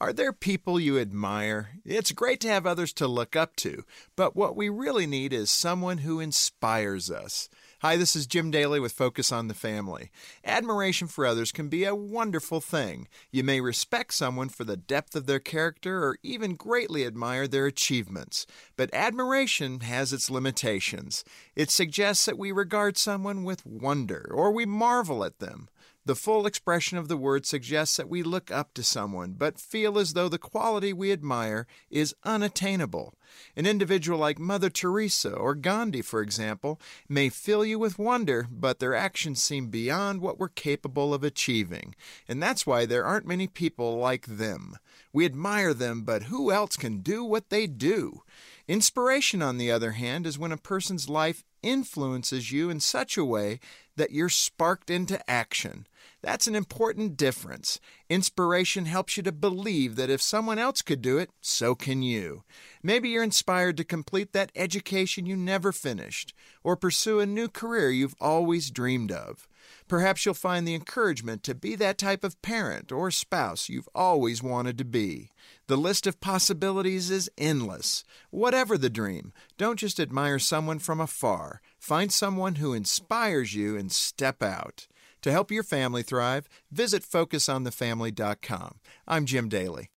Are there people you admire? It's great to have others to look up to, but what we really need is someone who inspires us. Hi, this is Jim Daly with Focus on the Family. Admiration for others can be a wonderful thing. You may respect someone for the depth of their character or even greatly admire their achievements. But admiration has its limitations. It suggests that we regard someone with wonder or we marvel at them. The full expression of the word suggests that we look up to someone, but feel as though the quality we admire is unattainable. An individual like Mother Teresa or Gandhi, for example, may fill you with wonder, but their actions seem beyond what we're capable of achieving. And that's why there aren't many people like them. We admire them, but who else can do what they do? Inspiration, on the other hand, is when a person's life influences you in such a way that you're sparked into action. That's an important difference. Inspiration helps you to believe that if someone else could do it, so can you. Maybe you're inspired to complete that education you never finished, or pursue a new career you've always dreamed of. Perhaps you'll find the encouragement to be that type of parent or spouse you've always wanted to be. The list of possibilities is endless. Whatever the dream, don't just admire someone from afar. Find someone who inspires you and step out. To help your family thrive, visit FocusOnTheFamily.com. I'm Jim Daly.